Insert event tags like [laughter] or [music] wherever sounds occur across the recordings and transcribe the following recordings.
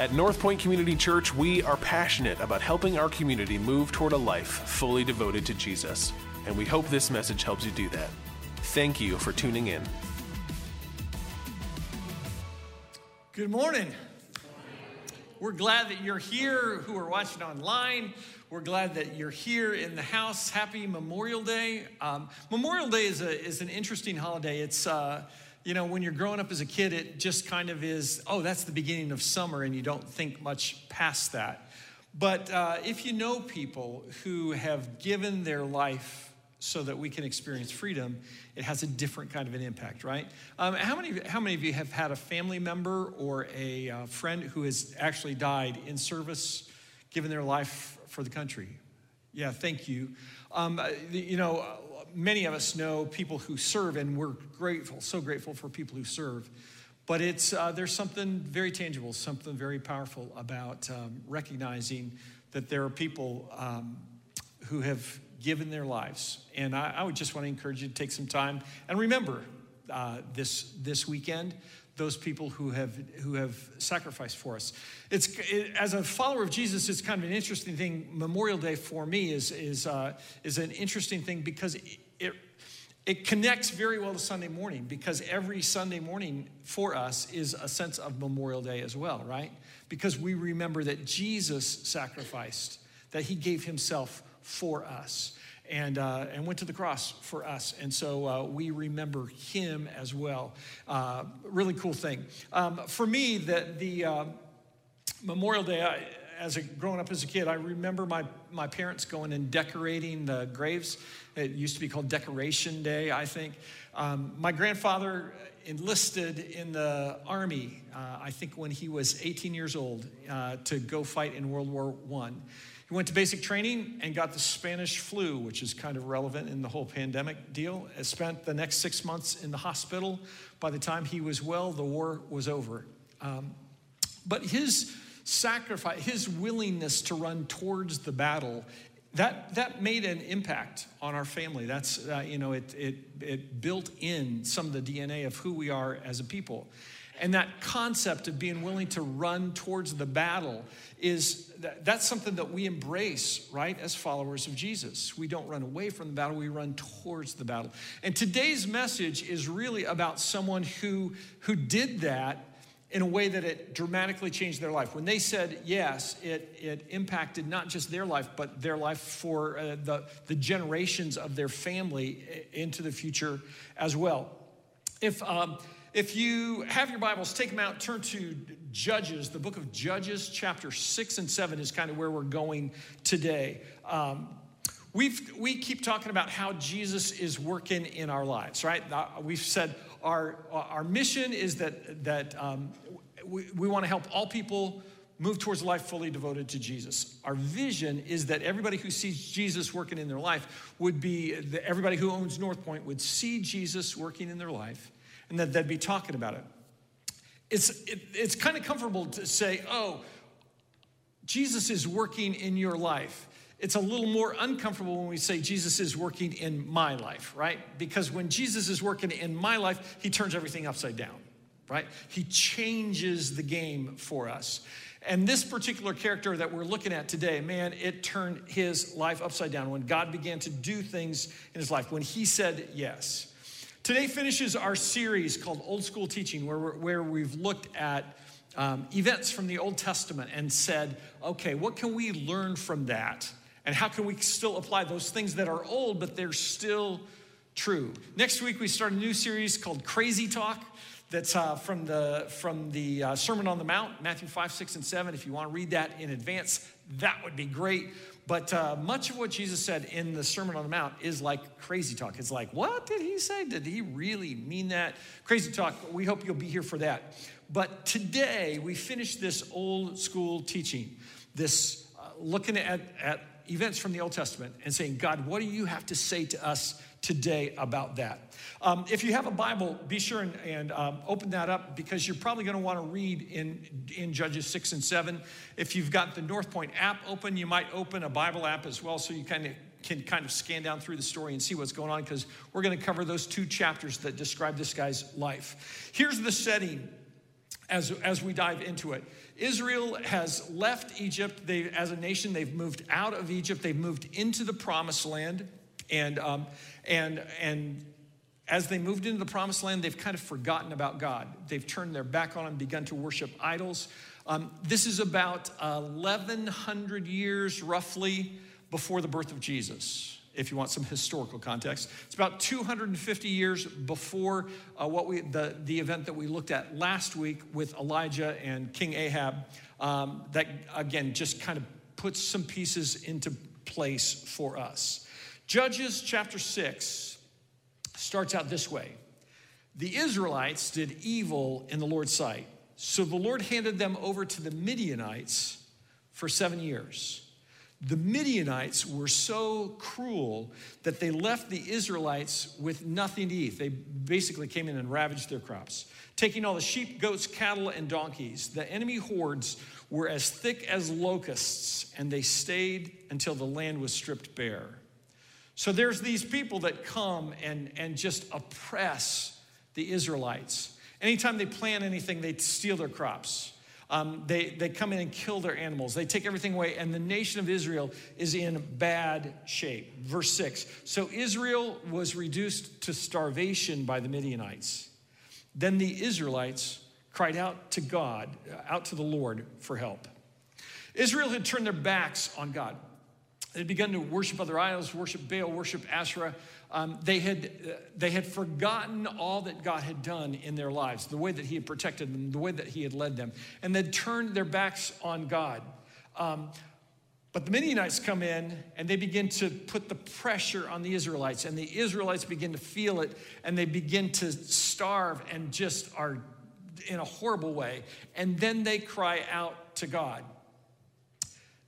At North Point Community Church, we are passionate about helping our community move toward a life fully devoted to Jesus. And we hope this message helps you do that. Thank you for tuning in. Good morning. We're glad that you're here who are watching online. We're glad that you're here in the house. Happy Memorial Day. Um, Memorial Day is, a, is an interesting holiday. It's, uh, you know, when you're growing up as a kid, it just kind of is, oh, that's the beginning of summer, and you don't think much past that. But uh, if you know people who have given their life so that we can experience freedom, it has a different kind of an impact, right? Um, how, many, how many of you have had a family member or a uh, friend who has actually died in service, given their life for the country? Yeah, thank you. Um, uh, you know, many of us know people who serve, and we're grateful, so grateful for people who serve. But it's, uh, there's something very tangible, something very powerful about um, recognizing that there are people um, who have given their lives. And I, I, would just want to encourage you to take some time and remember uh, this, this weekend those people who have, who have sacrificed for us. It's, it, as a follower of Jesus, it's kind of an interesting thing. Memorial Day for me is, is, uh, is an interesting thing because it, it, connects very well to Sunday morning because every Sunday morning for us is a sense of Memorial Day as well, right? Because we remember that Jesus sacrificed, that he gave himself for us and, uh, and went to the cross for us. And so uh, we remember him as well. Uh, really cool thing. Um, for me, the, the uh, Memorial Day, I, as a, growing up as a kid, I remember my, my parents going and decorating the graves. It used to be called Decoration Day, I think. Um, my grandfather enlisted in the army, uh, I think when he was 18 years old, uh, to go fight in World War One. He went to basic training and got the Spanish flu, which is kind of relevant in the whole pandemic deal. He spent the next six months in the hospital. By the time he was well, the war was over. Um, but his sacrifice, his willingness to run towards the battle, that, that made an impact on our family. That's, uh, you know, it, it, it built in some of the DNA of who we are as a people. And that concept of being willing to run towards the battle is that's something that we embrace, right, as followers of Jesus. We don't run away from the battle, we run towards the battle. And today's message is really about someone who, who did that in a way that it dramatically changed their life. When they said yes, it, it impacted not just their life, but their life for uh, the, the generations of their family into the future as well. If, um, if you have your Bibles, take them out, turn to Judges. The book of Judges, chapter 6 and 7 is kind of where we're going today. Um, we've, we keep talking about how Jesus is working in our lives, right? Uh, we've said our, our mission is that, that um, we, we want to help all people move towards a life fully devoted to Jesus. Our vision is that everybody who sees Jesus working in their life would be, that everybody who owns North Point would see Jesus working in their life and that they'd be talking about it. It's, it, it's kind of comfortable to say, oh, Jesus is working in your life. It's a little more uncomfortable when we say Jesus is working in my life, right? Because when Jesus is working in my life, he turns everything upside down, right? He changes the game for us. And this particular character that we're looking at today, man, it turned his life upside down when God began to do things in his life, when he said yes. Today finishes our series called Old School Teaching, where, where we've looked at um, events from the Old Testament and said, okay, what can we learn from that? And how can we still apply those things that are old, but they're still true? Next week, we start a new series called Crazy Talk. That's uh, from the, from the uh, Sermon on the Mount, Matthew 5, 6, and 7. If you want to read that in advance, that would be great. But uh, much of what Jesus said in the Sermon on the Mount is like crazy talk. It's like, what did he say? Did he really mean that? Crazy talk. We hope you'll be here for that. But today, we finish this old school teaching, this uh, looking at, at events from the Old Testament and saying, God, what do you have to say to us today about that? Um, if you have a Bible, be sure and, and um, open that up because you're probably going to want to read in, in Judges 6 and 7. If you've got the North Point app open, you might open a Bible app as well so you kind of can kind of scan down through the story and see what's going on because we're going to cover those two chapters that describe this guy's life. Here's the setting as, as we dive into it. Israel has left Egypt. They, as a nation, they've moved out of Egypt. They've moved into the promised land. And, um, and, and as they moved into the promised land, they've kind of forgotten about God. They've turned their back on Him, begun to worship idols. Um, this is about 1,100 years roughly before the birth of Jesus if you want some historical context. It's about 250 years before uh, what we, the, the event that we looked at last week with Elijah and King Ahab. Um, that, again, just kind of puts some pieces into place for us. Judges chapter 6 starts out this way The Israelites did evil in the Lord's sight. So the Lord handed them over to the Midianites for seven years. The Midianites were so cruel that they left the Israelites with nothing to eat. They basically came in and ravaged their crops, taking all the sheep, goats, cattle, and donkeys. The enemy hordes were as thick as locusts, and they stayed until the land was stripped bare. So there's these people that come and, and just oppress the Israelites. Anytime they plant anything, they steal their crops. Um, they, they come in and kill their animals. They take everything away, and the nation of Israel is in bad shape. Verse 6 So Israel was reduced to starvation by the Midianites. Then the Israelites cried out to God, out to the Lord for help. Israel had turned their backs on God. They'd begun to worship other idols, worship Baal, worship Asherah. Um, they, had, uh, they had forgotten all that God had done in their lives, the way that He had protected them, the way that He had led them, and they'd turned their backs on God. Um, but the Midianites come in and they begin to put the pressure on the Israelites, and the Israelites begin to feel it and they begin to starve and just are in a horrible way. And then they cry out to God.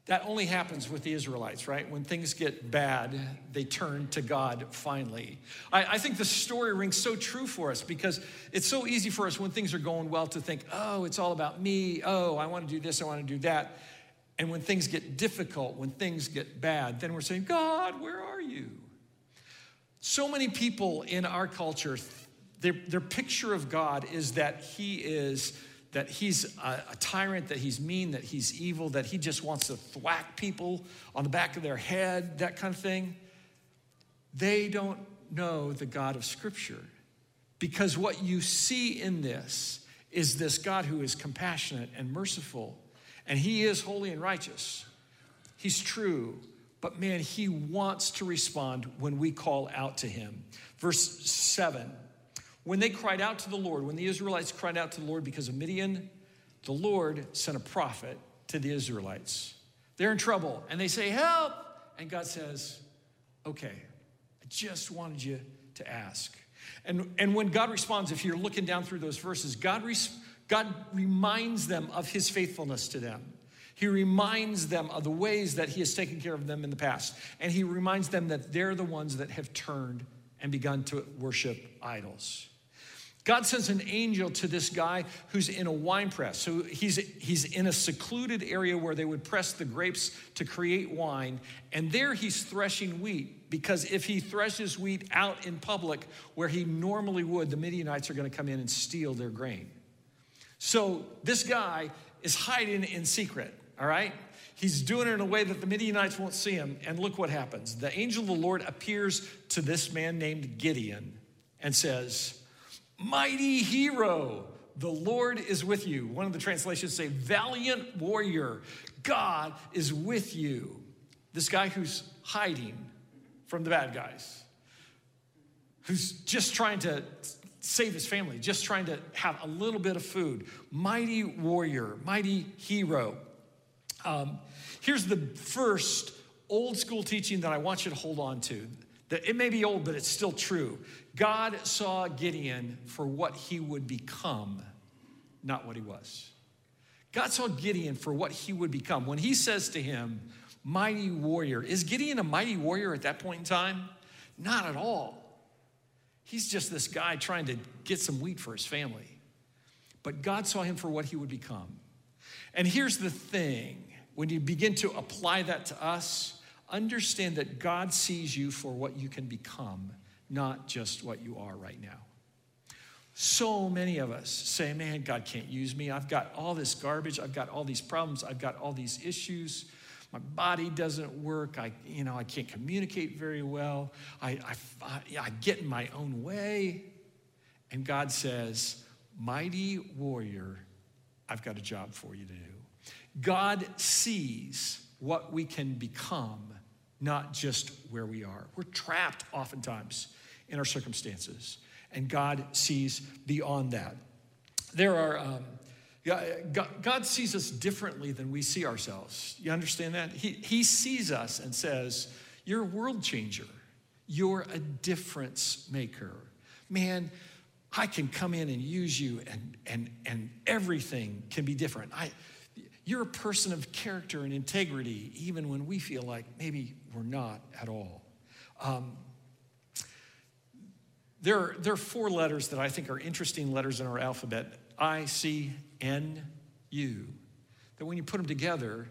That only happens with the Israelites, right? When things get bad, they turn to God finally. I, I, think the story rings so true for us because it's so easy for us when things are going well to think, oh, it's all about me. Oh, I want to do this, I want to do that. And when things get difficult, when things get bad, then we're saying, God, where are you? So many people in our culture, their, their picture of God is that He is that he's a, a, tyrant, that he's mean, that he's evil, that he just wants to thwack people on the back of their head, that kind of thing. They don't know the God of Scripture. Because what you see in this is this God who is compassionate and merciful, and he is holy and righteous. He's true, but man, he wants to respond when we call out to him. Verse 7 when they cried out to the Lord, when the Israelites cried out to the Lord because of Midian, the Lord sent a prophet to the Israelites. They're in trouble and they say, Help! And God says, Okay, I just wanted you to ask. And, and when God responds, if you're looking down through those verses, God, God reminds them of his faithfulness to them. He reminds them of the ways that he has taken care of them in the past. And he reminds them that they're the ones that have turned and begun to worship idols. God sends an angel to this guy who's in a wine press. So he's, he's in a secluded area where they would press the grapes to create wine. And there he's threshing wheat because if he threshes wheat out in public where he normally would, the Midianites are going to come in and steal their grain. So this guy is hiding in secret, all right? He's doing it in a way that the Midianites won't see him. And look what happens. The angel of the Lord appears to this man named Gideon and says, mighty hero. The Lord is with you. One of the translations say, valiant warrior. God is with you. This guy who's hiding from the bad guys, who's just trying to save his family, just trying to have a little bit of food. Mighty warrior, mighty hero. Um, here's the first old school teaching that I want you to hold on to. It may be old, but it's still true. God saw Gideon for what he would become, not what he was. God saw Gideon for what he would become. When he says to him, mighty warrior, is Gideon a mighty warrior at that point in time? Not at all. He's just this guy trying to get some wheat for his family. But God saw him for what he would become. And here's the thing when you begin to apply that to us, understand that God sees you for what you can become not just what you are right now. So many of us say, man, God can't use me. I've got all this garbage. I've got all these problems. I've got all these issues. My body doesn't work. I, you know, I can't communicate very well. I, I, I get in my own way. And God says, Mighty warrior, I've got a job for you to do. God sees what we can become, not just where we are. We're trapped oftentimes in our circumstances and God sees beyond that. There are, um, God sees us differently than we see ourselves. You understand that? He, he sees us and says, You're a world changer, you're a difference maker. Man, I can come in and use you, and, and, and everything can be different. I, you're a person of character and integrity, even when we feel like maybe we're not at all. Um, there there are four letters that I think are interesting letters in our alphabet I, C, N, U. That when you put them together,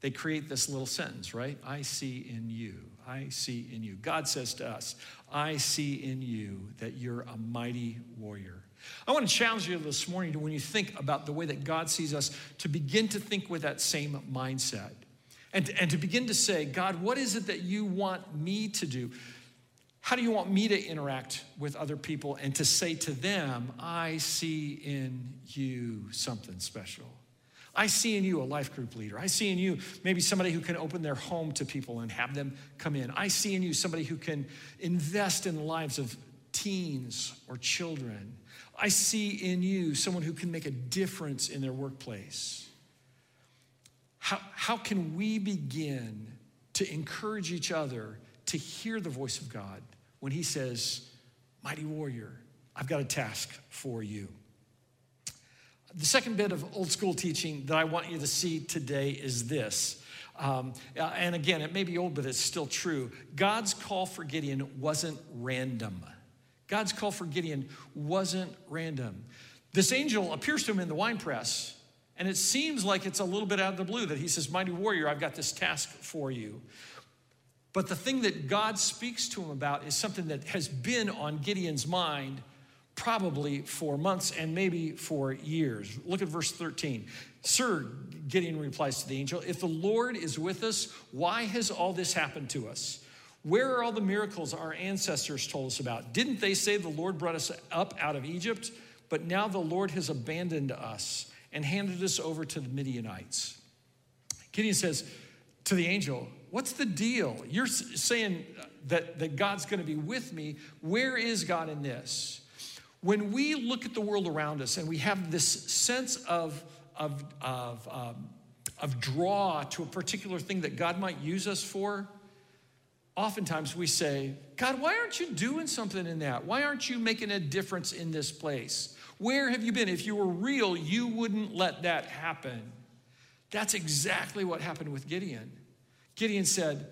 they create this little sentence, right? I see in you. I see in you. God says to us, I see in you that you're a mighty warrior. I want to challenge you this morning to when you think about the way that God sees us, to begin to think with that same mindset. And, and to begin to say, God, what is it that you want me to do? How do you want me to interact with other people and to say to them, I see in you something special? I see in you a life group leader. I see in you maybe somebody who can open their home to people and have them come in. I see in you somebody who can invest in the lives of teens or children. I see in you someone who can make a difference in their workplace. How, how can we begin to encourage each other to hear the voice of God when He says, Mighty warrior, I've got a task for you. The second bit of old school teaching that I want you to see today is this. Um, and again, it may be old, but it's still true. God's call for Gideon wasn't random. God's call for Gideon wasn't random. This angel appears to him in the wine press, and it seems like it's a little bit out of the blue that he says, Mighty warrior, I've got this task for you. But the thing that God speaks to him about is something that has been on Gideon's mind probably for months and maybe for years. Look at verse 13. Sir, Gideon replies to the angel, if the Lord is with us, why has all this happened to us? Where are all the miracles our ancestors told us about? Didn't they say the Lord brought us up out of Egypt? But now the Lord has abandoned us and handed us over to the Midianites. Gideon says to the angel, What's the deal? You're saying that, that God's going to be with me. Where is God in this? When we look at the world around us and we have this sense of, of, of, um, of draw to a particular thing that God might use us for, oftentimes we say, God, why aren't you doing something in that? Why aren't you making a difference in this place? Where have you been? If you were real, you wouldn't let that happen. That's exactly what happened with Gideon. Gideon said,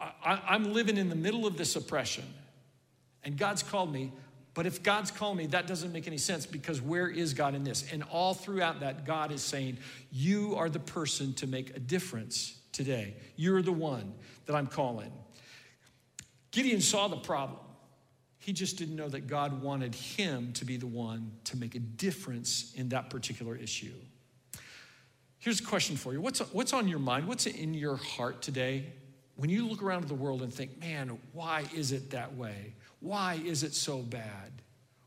I, am living in the middle of this oppression, and God's called me. But if God's called me, that doesn't make any sense because where is God in this? And all throughout that, God is saying, You are the person to make a difference today. You're the one that I'm calling. Gideon saw the problem. He just didn't know that God wanted him to be the one to make a difference in that particular issue. Here's a question for you what's, what's on your mind? What's in your heart today? When you look around the world and think, man, why is it that way? Why is it so bad?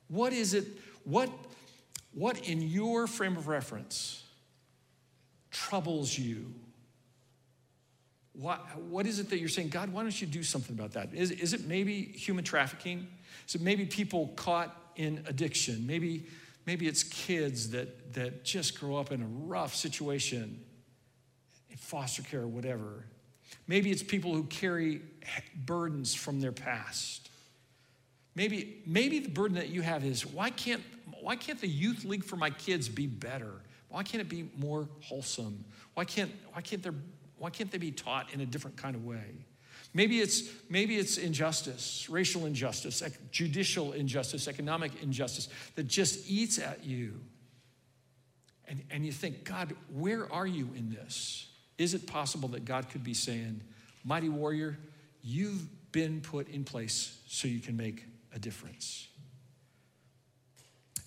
What is it, what, what in your frame of reference troubles you? What, what is it that you're saying, God, why don't you do something about that? Is, is it maybe human trafficking? It maybe people caught in addiction? Maybe Maybe it's kids that, that just grow up in a rough situation in foster care or whatever. Maybe it's people who carry burdens from their past. Maybe, maybe the burden that you have is why can't, why can't the youth league for my kids be better? Why can't it be more wholesome? Why can't, why can't, there, why can't they be taught in a different kind of way? Maybe it's, maybe it's injustice, racial injustice, judicial injustice, economic injustice that just eats at you. And, and you think, God, where are you in this? Is it possible that God could be saying, Mighty warrior, you've been put in place so you can make a difference?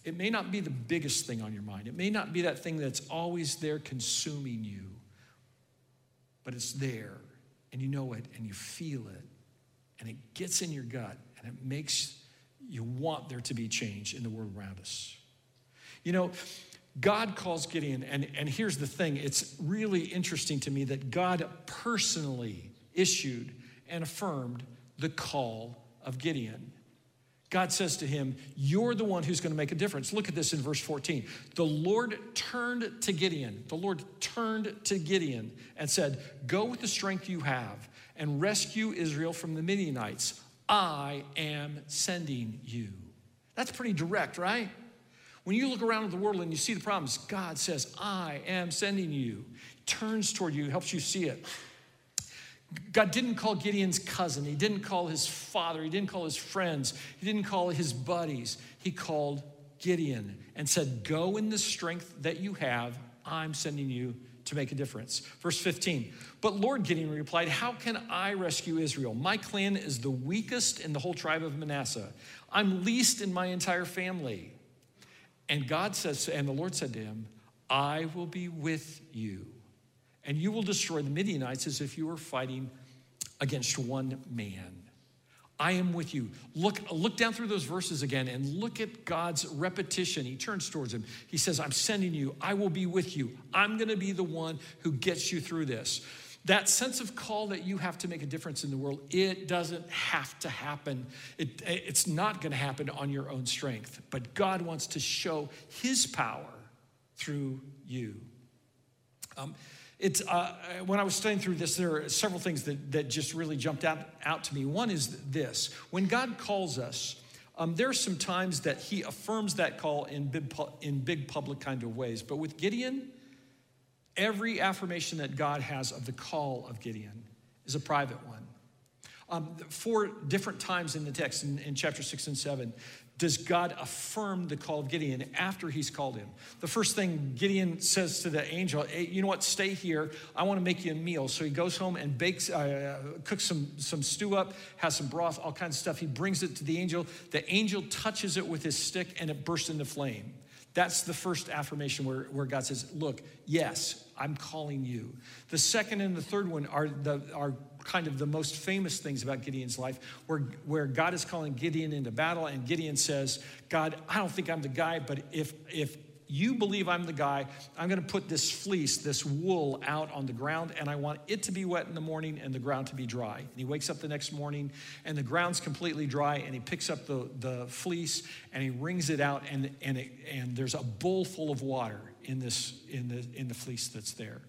It may not be the biggest thing on your mind, it may not be that thing that's always there consuming you, but it's there, and you know it, and you feel it, and it gets in your gut, and it makes you want there to be change in the world around us. You know, God calls Gideon, and, and here's the thing it's really interesting to me that God personally issued and affirmed the call of Gideon. God says to him, You're the one who's going to make a difference. Look at this in verse 14. The Lord turned to Gideon. The Lord turned to Gideon and said, Go with the strength you have and rescue Israel from the Midianites. I am sending you. That's pretty direct, right? When you look around at the world and you see the problems, God says, I am sending you. Turns toward you, helps you see it. God didn't call Gideon's cousin. He didn't call his father. He didn't call his friends. He didn't call his buddies. He called Gideon and said, Go in the strength that you have. I'm sending you to make a difference. Verse 15. But Lord Gideon replied, How can I rescue Israel? My clan is the weakest in the whole tribe of Manasseh. I'm least in my entire family. And God says, and the Lord said to him, I will be with you and you will destroy the Midianites as if you were fighting against one man. I am with you. Look, look down through those verses again and look at God's repetition. He turns towards him. He says, I'm sending you. I will be with you. I'm going to be the one who gets you through this. That sense of call that you have to make a difference in the world, it doesn't have to happen. It, it's not going to happen on your own strength. But God wants to show his power through you. Um, it's, uh, when I was studying through this, there are several things that, that just really jumped out, out to me. One is this when God calls us, um, there are some times that he affirms that call in big, in big public kind of ways. But with Gideon, every affirmation that God has of the call of Gideon is a private one. Um, four different times in the text, in, in chapter six and seven, does God affirm the call of Gideon after he's called him? The first thing Gideon says to the angel, hey, you know what, stay here. I want to make you a meal. So he goes home and bakes, uh, cooks some, some stew up, has some broth, all kinds of stuff. He brings it to the angel. The angel touches it with his stick and it bursts into flame. That's the first affirmation where, where God says, Look, yes, I'm calling you. The second and the third one are, the, are kind of the most famous things about Gideon's life, where, where God is calling Gideon into battle, and Gideon says, God, I don't think I'm the guy, but if, if you believe I'm the guy, I'm going to put this fleece, this wool out on the ground, and I want it to be wet in the morning and the ground to be dry. And he wakes up the next morning, and the ground's completely dry, and he picks up the, the fleece and he wrings it out, and, and, it, and there's a bowl full of water in, this, in, the, in the fleece that's there.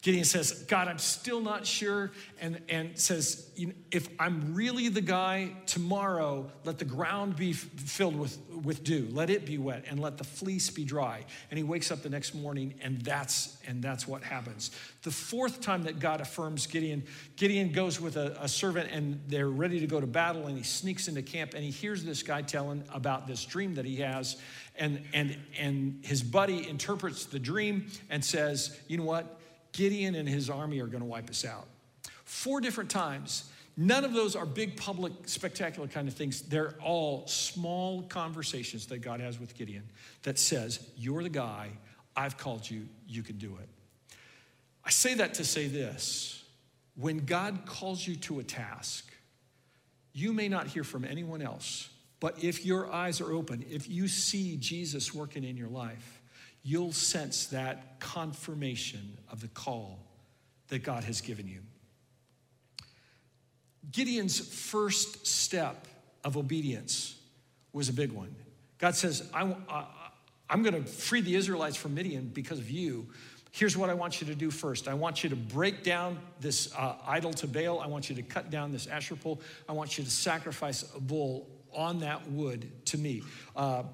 Gideon says, God, I'm still not sure, and, and says, if I'm really the guy tomorrow, let the ground be filled with, with dew, let it be wet, and let the fleece be dry. And he wakes up the next morning, and that's, and that's what happens. The fourth time that God affirms Gideon, Gideon goes with a, a servant, and they're ready to go to battle, and he sneaks into camp, and he hears this guy telling about this dream that he has, and, and, and his buddy interprets the dream and says, you know what? Gideon and his army are going to wipe us out. Four different times. None of those are big, public, spectacular kind of things. They're all small conversations that God has with Gideon that says, You're the guy, I've called you, you can do it. I say that to say this when God calls you to a task, you may not hear from anyone else, but if your eyes are open, if you see Jesus working in your life, you'll sense that confirmation of the call that God has given you. Gideon's first step of obedience was a big one. God says, I, am going to free the Israelites from Midian because of you. Here's what I want you to do first. I want you to break down this uh, idol to Baal. I want you to cut down this Asherah pole. I want you to sacrifice a bull on that wood to me. Uh,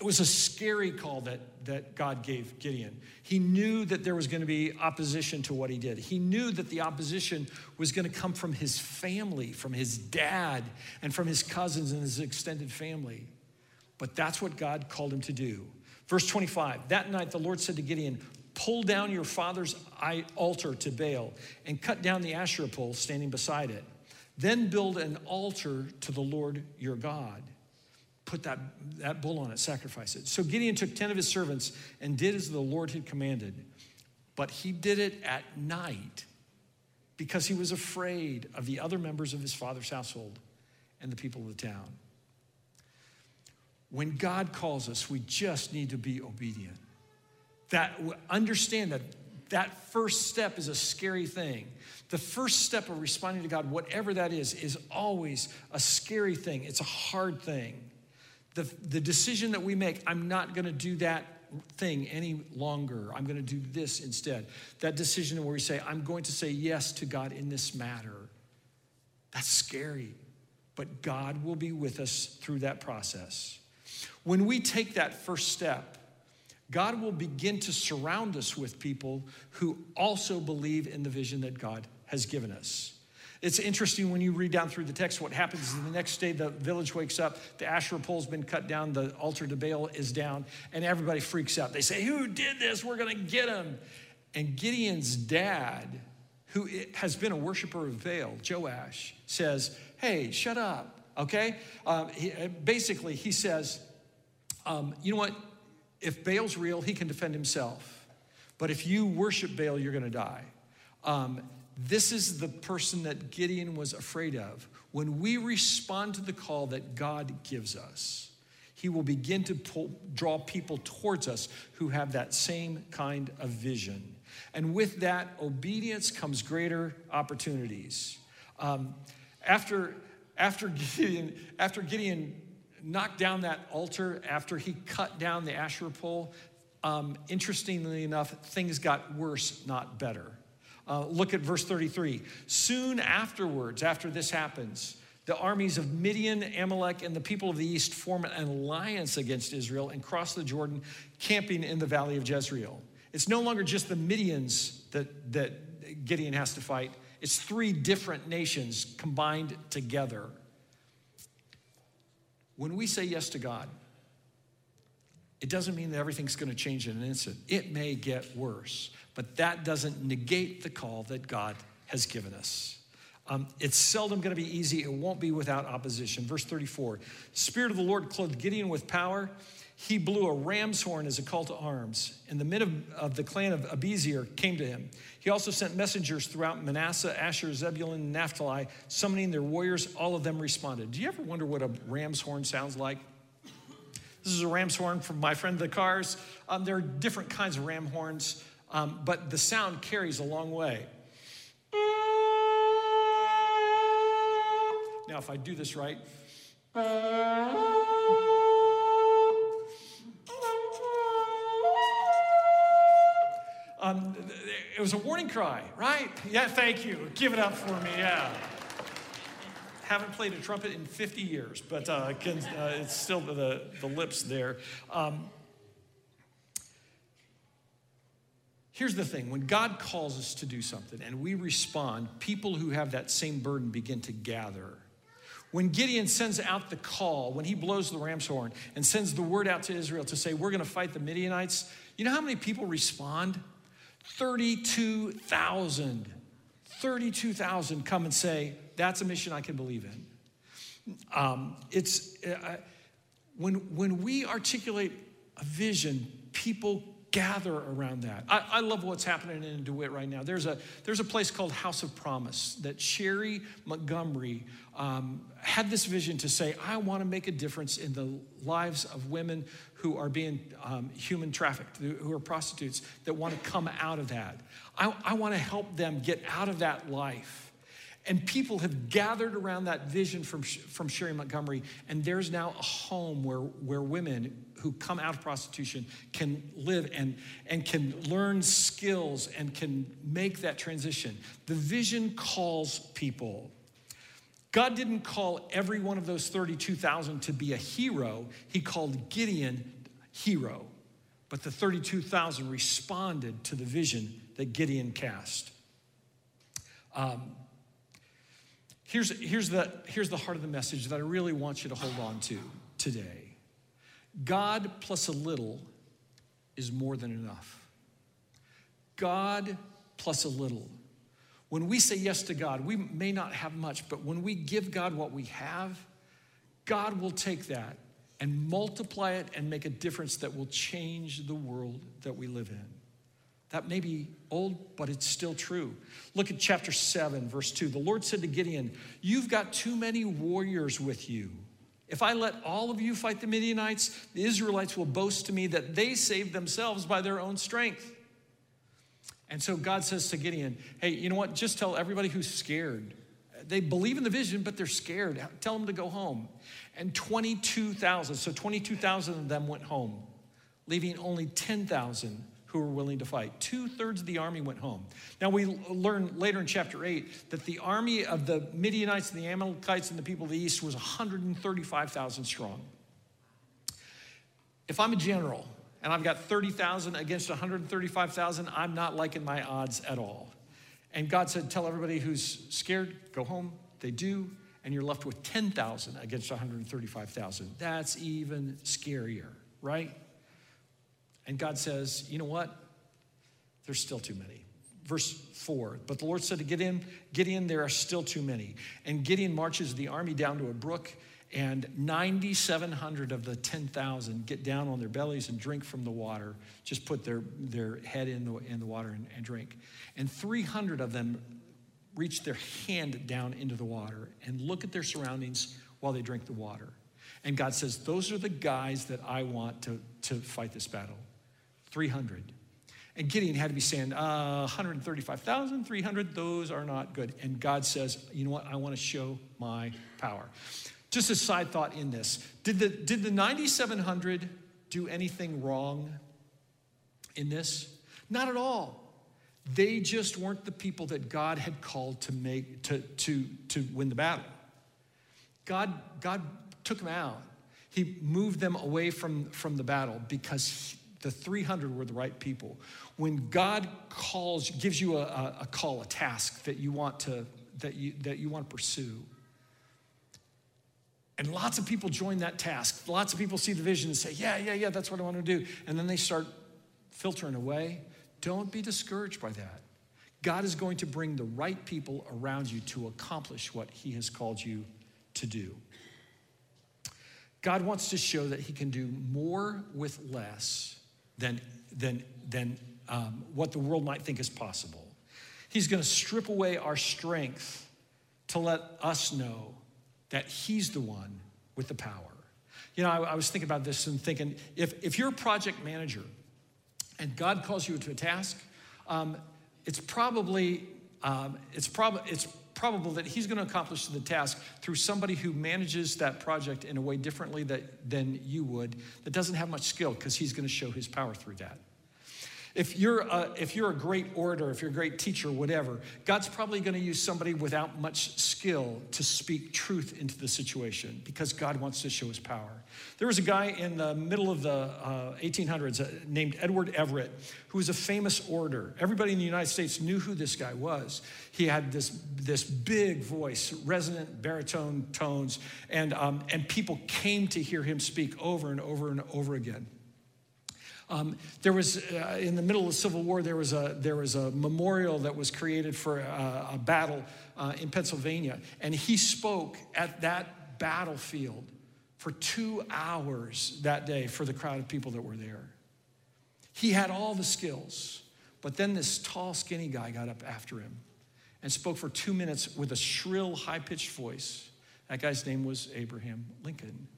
it was a scary call that, that God gave Gideon. He knew that there was going to be opposition to what he did. He knew that the opposition was going to come from his family, from his dad, and from his cousins and his extended family. But that's what God called him to do. Verse 25 That night the Lord said to Gideon, Pull down your father's altar to Baal and cut down the Asherah pole standing beside it. Then build an altar to the Lord your God. Put that, that bull on it, sacrifice it. So Gideon took 10 of his servants and did as the Lord had commanded. But he did it at night because he was afraid of the other members of his father's household and the people of the town. When God calls us, we just need to be obedient. That understand that that first step is a scary thing. The first step of responding to God, whatever that is, is always a scary thing. It's a hard thing. The, the decision that we make, I'm not going to do that thing any longer. I'm going to do this instead. That decision where we say, I'm going to say yes to God in this matter. That's scary, but God will be with us through that process. When we take that first step, God will begin to surround us with people who also believe in the vision that God has given us. It's interesting when you read down through the text, what happens is the next day the village wakes up, the Asherah pole's been cut down, the altar to Baal is down, and everybody freaks out. They say, Who did this? We're gonna get him. And Gideon's dad, who has been a worshiper of Baal, Joash, says, Hey, shut up, okay? Um, he, basically, he says, um, You know what? If Baal's real, he can defend himself. But if you worship Baal, you're gonna die. Um, this is the person that Gideon was afraid of. When we respond to the call that God gives us, He will begin to pull, draw people towards us who have that same kind of vision. And with that obedience comes greater opportunities. Um, after, after, Gideon, after Gideon knocked down that altar, after he cut down the Asherah pole, um, interestingly enough, things got worse, not better. Uh, look at verse 33. Soon afterwards, after this happens, the armies of Midian, Amalek, and the people of the east form an alliance against Israel and cross the Jordan, camping in the valley of Jezreel. It's no longer just the Midians that, that Gideon has to fight, it's three different nations combined together. When we say yes to God, it doesn't mean that everything's going to change in an instant. It may get worse but that doesn't negate the call that God has given us. Um, it's seldom going to be easy. It won't be without opposition. Verse 34 Spirit of the Lord clothed Gideon with power. He blew a ram's horn as a call to arms, and the men of, of the clan of Abiezer came to him. He also sent messengers throughout Manasseh, Asher, Zebulun, and Naphtali, summoning their warriors. All of them responded. Do you ever wonder what a ram's horn sounds like? This is a ram's horn from my friend the Cars. Um, there are different kinds of ram horns um, but the sound carries a long way. Now, if I do this right, um, it was a warning cry, right? Yeah, thank you. Give it up for me, yeah. Haven't played a trumpet in 50 years, but uh, can, uh, it's still the, the lips there. Um, Here's the thing when God calls us to do something and we respond, people who have that same burden begin to gather. When Gideon sends out the call, when he blows the ram's horn and sends the word out to Israel to say, We're going to fight the Midianites, you know how many people respond? 32,000. 32,000 come and say, That's a mission I can believe in. Um, it's uh, when, when we articulate a vision, people gather around that. I, I, love what's happening in DeWitt right now. There's a, there's a place called House of Promise that Sherry Montgomery um, had this vision to say, I want to make a difference in the lives of women who are being um, human trafficked, who are prostitutes, that want to come out of that. I, I want to help them get out of that life. And people have gathered around that vision from, from Sherry Montgomery, and there's now a home where, where women who come out of prostitution can live and, and can learn skills and can make that transition. The vision calls people. God didn't call every one of those 32,000 to be a hero, He called Gideon hero. But the 32,000 responded to the vision that Gideon cast. Um, here's, here's, the, here's the heart of the message that I really want you to hold on to today. God plus a little is more than enough. God plus a little. When we say yes to God, we may not have much, but when we give God what we have, God will take that and multiply it and make a difference that will change the world that we live in. That may be old, but it's still true. Look at chapter 7, verse 2. The Lord said to Gideon, You've got too many warriors with you. If I let all of you fight the Midianites, the Israelites will boast to me that they saved themselves by their own strength. And so God says to Gideon, Hey, you know what? Just tell everybody who's scared. They believe in the vision, but they're scared. Tell them to go home. And 22,000, so 22,000 of them went home, leaving only 10,000 who were willing to fight. Two thirds of the army went home. Now, we learn later in chapter 8 that the army of the Midianites and the Amalekites and the people of the east was 135,000 strong. If I'm a general and I've got 30,000 against 135,000, I'm not liking my odds at all. And God said, Tell everybody who's scared, go home. They do. And you're left with 10,000 against 135,000. That's even scarier, right? And God says, you know what? There's still too many. Verse 4 But the Lord said to Gideon, Gideon, there are still too many. And Gideon marches the army down to a brook, and 9,700 of the 10,000 get down on their bellies and drink from the water, just put their, their head in the, in the water and, and drink. And 300 of them reach their hand down into the water and look at their surroundings while they drink the water. And God says, Those are the guys that I want to, to fight this battle. 300. And Gideon had to be saying, uh, 135,000, 300, those are not good. And God says, you know what? I want to show my power. Just a side thought in this did the, did the 9,700 do anything wrong in this? Not at all. They just weren't the people that God had called to make to, to, to win the battle. God, God took them out. He moved them away from, from the battle because the 300 were the right people. When God calls, gives you a, a call, a task that you want to that you that you want to pursue. And lots of people join that task. Lots of people see the vision and say, Yeah, yeah, yeah, that's what I want to do. And then they start filtering away. Don't be discouraged by that. God is going to bring the right people around you to accomplish what He has called you to do. God wants to show that He can do more with less than, than, than um, what the world might think is possible. He's going to strip away our strength to let us know that He's the one with the power. You know, I, I was thinking about this and thinking if, if you're a project manager and God calls you to a task, um, it's probably um, it's, prob- it's probable that he's going to accomplish the task through somebody who manages that project in a way differently that, than you would, that doesn't have much skill, because he's going to show his power through that. If you're, a, if you're a great orator, if you're a great teacher, whatever, God's probably going to use somebody without much skill to speak truth into the situation because God wants to show his power. There was a guy in the middle of the uh, 1800s uh, named Edward Everett who was a famous orator. Everybody in the United States knew who this guy was. He had this, this big voice, resonant baritone tones, and, um, and people came to hear him speak over and over and over again. Um, there was, uh, in the middle of the Civil War, there was a, there was a memorial that was created for a, a battle uh, in Pennsylvania. And he spoke at that battlefield for two hours that day for the crowd of people that were there. He had all the skills, but then this tall, skinny guy got up after him and spoke for two minutes with a shrill, high pitched voice. That guy's name was Abraham Lincoln.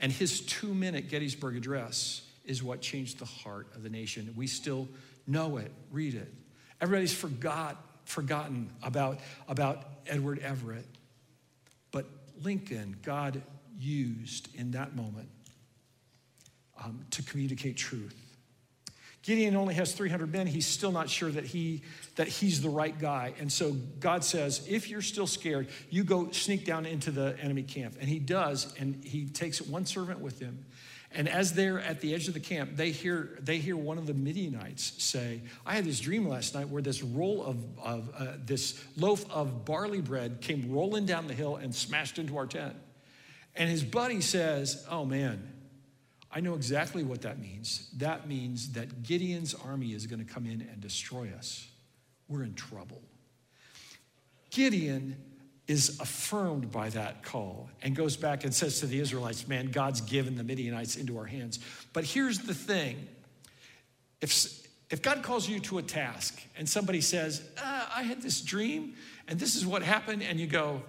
And his two minute Gettysburg Address is what changed the heart of the nation. We still know it, read it. Everybody's forgot, forgotten about, about Edward Everett. But Lincoln, God used in that moment um, to communicate truth. Gideon only has 300 men. He's still not sure that, he, that he's the right guy. And so God says, if you're still scared, you go sneak down into the enemy camp. And he does, and he takes one servant with him. And as they're at the edge of the camp, they hear, they hear one of the Midianites say, I had this dream last night where this roll of, of uh, this loaf of barley bread came rolling down the hill and smashed into our tent. And his buddy says, Oh man, I know exactly what that means. That means that Gideon's army is going to come in and destroy us. We're in trouble. Gideon is affirmed by that call and goes back and says to the Israelites, Man, God's given the Midianites into our hands. But here's the thing if, if God calls you to a task and somebody says, uh, I had this dream and this is what happened, and you go,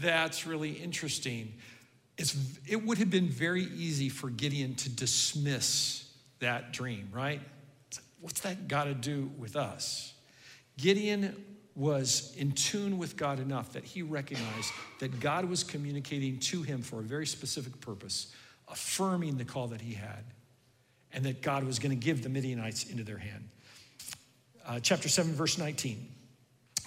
That's really interesting. It's, it would have been very easy for Gideon to dismiss that dream, right? What's that got to do with us? Gideon was in tune with God enough that he recognized that God was communicating to him for a very specific purpose, affirming the call that he had, and that God was going to give the Midianites into their hand. Uh, chapter 7, verse 19.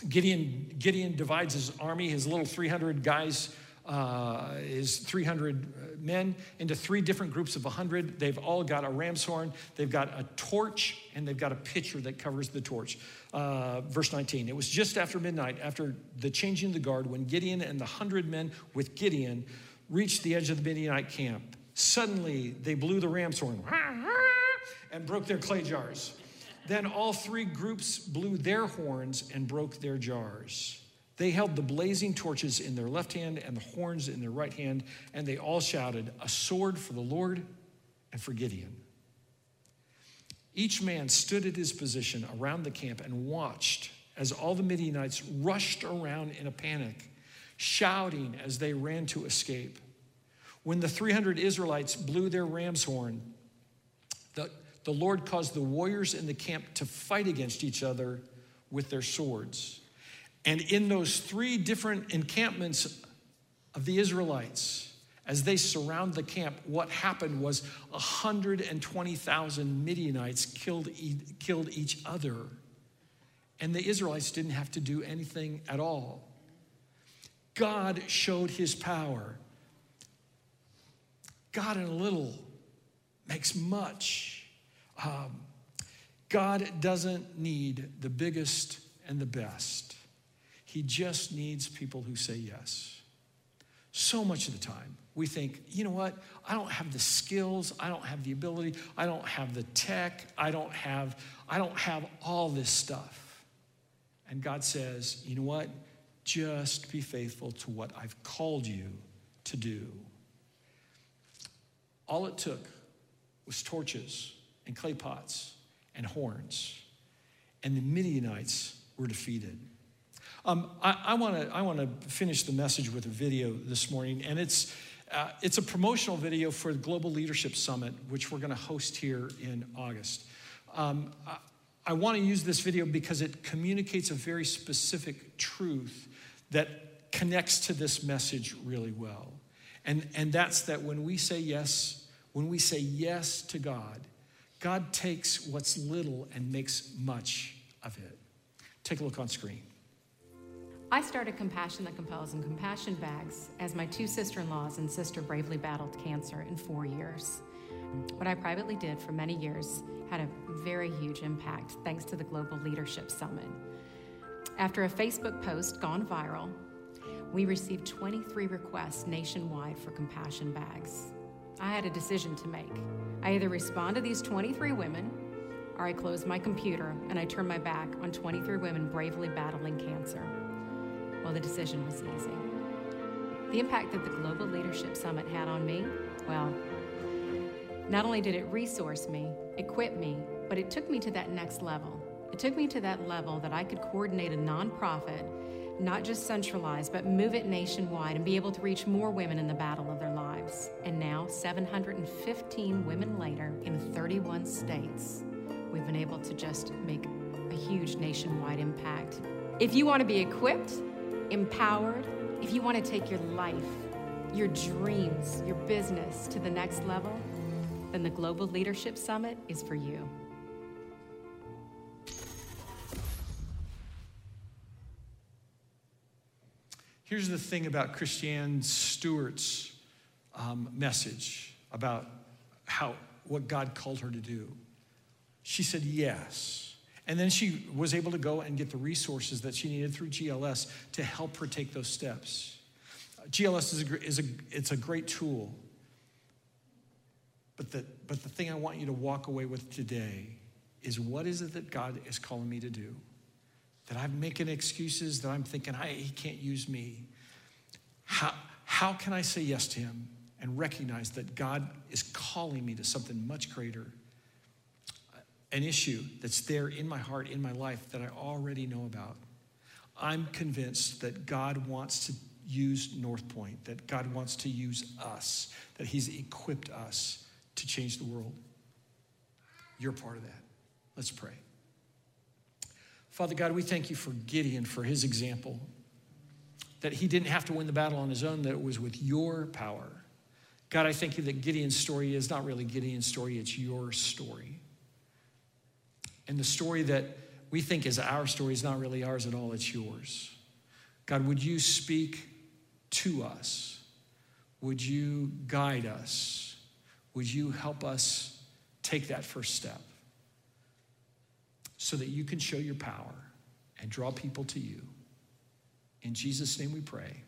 Gideon, Gideon divides his army, his little 300 guys, uh, his 300 men, into three different groups of 100. They've all got a ram's horn, they've got a torch, and they've got a pitcher that covers the torch. Uh, verse 19. It was just after midnight, after the changing of the guard, when Gideon and the 100 men with Gideon reached the edge of the Midianite camp. Suddenly, they blew the ram's horn [laughs] and broke their clay jars. Then all three groups blew their horns and broke their jars. They held the blazing torches in their left hand and the horns in their right hand, and they all shouted, A sword for the Lord and for Gideon. Each man stood at his position around the camp and watched as all the Midianites rushed around in a panic, shouting as they ran to escape. When the 300 Israelites blew their ram's horn, the, the Lord caused the warriors in the camp to fight against each other with their swords. And in those three different encampments of the Israelites, as they surround the camp, what happened was 120,000 Midianites killed, killed each other. And the Israelites didn't have to do anything at all. God showed his power. God in a little makes much. Um, God doesn't need the biggest and the best. He just needs people who say yes. So much of the time, we think, you know what? I don't have the skills, I don't have the ability, I don't have the tech, I don't have I don't have all this stuff. And God says, you know what? Just be faithful to what I've called you to do. All it took was torches and clay pots and horns, and the Midianites were defeated. Um, I, want to finish the message with a video this morning, and it's, uh, it's a promotional video for the Global Leadership Summit, which we're going to host here in August. Um, I, I want to use this video because it communicates a very specific truth that connects to this message really well. And, and that's that when we say yes, when we say yes to God, God takes what's little and makes much of it. Take a look on screen. I started Compassion That Compels and Compassion Bags as my two sister in laws and sister bravely battled cancer in four years. What I privately did for many years had a very huge impact thanks to the Global Leadership Summit. After a Facebook post gone viral, we received 23 requests nationwide for compassion bags. I had a decision to make. I either respond to these 23 women, or I close my computer and I turn my back on 23 women bravely battling cancer. Well, the decision was easy. The impact that the Global Leadership Summit had on me, well, not only did it resource me, equip me, but it took me to that next level. It took me to that level that I could coordinate a nonprofit, not just centralize, but move it nationwide and be able to reach more women in the battle of their lives. And now, 715 women later, in 31 states, we've been able to just make a huge nationwide impact. If you want to be equipped, empowered, if you want to take your life, your dreams, your business to the next level, then the Global Leadership Summit is for you. Here's the thing about Christiane Stewart's um, message about how what God called her to do. She said yes. And then she was able to go and get the resources that she needed through GLS to help her take those steps. GLS is a, is a, it's a great tool. But the, but the thing I want you to walk away with today is what is it that God is calling me to do? That I'm making excuses, that I'm thinking, I, he can't use me. How, how can I say yes to him and recognize that God is calling me to something much greater? An issue that's there in my heart, in my life, that I already know about. I'm convinced that God wants to use North Point, that God wants to use us, that He's equipped us to change the world. You're part of that. Let's pray. Father God, we thank you for Gideon, for his example, that he didn't have to win the battle on his own, that it was with your power. God, I thank you that Gideon's story is not really Gideon's story, it's your story. And the story that we think is our story is not really ours at all, it's yours. God, would you speak to us? Would you guide us? Would you help us take that first step so that you can show your power and draw people to you? In Jesus' name we pray.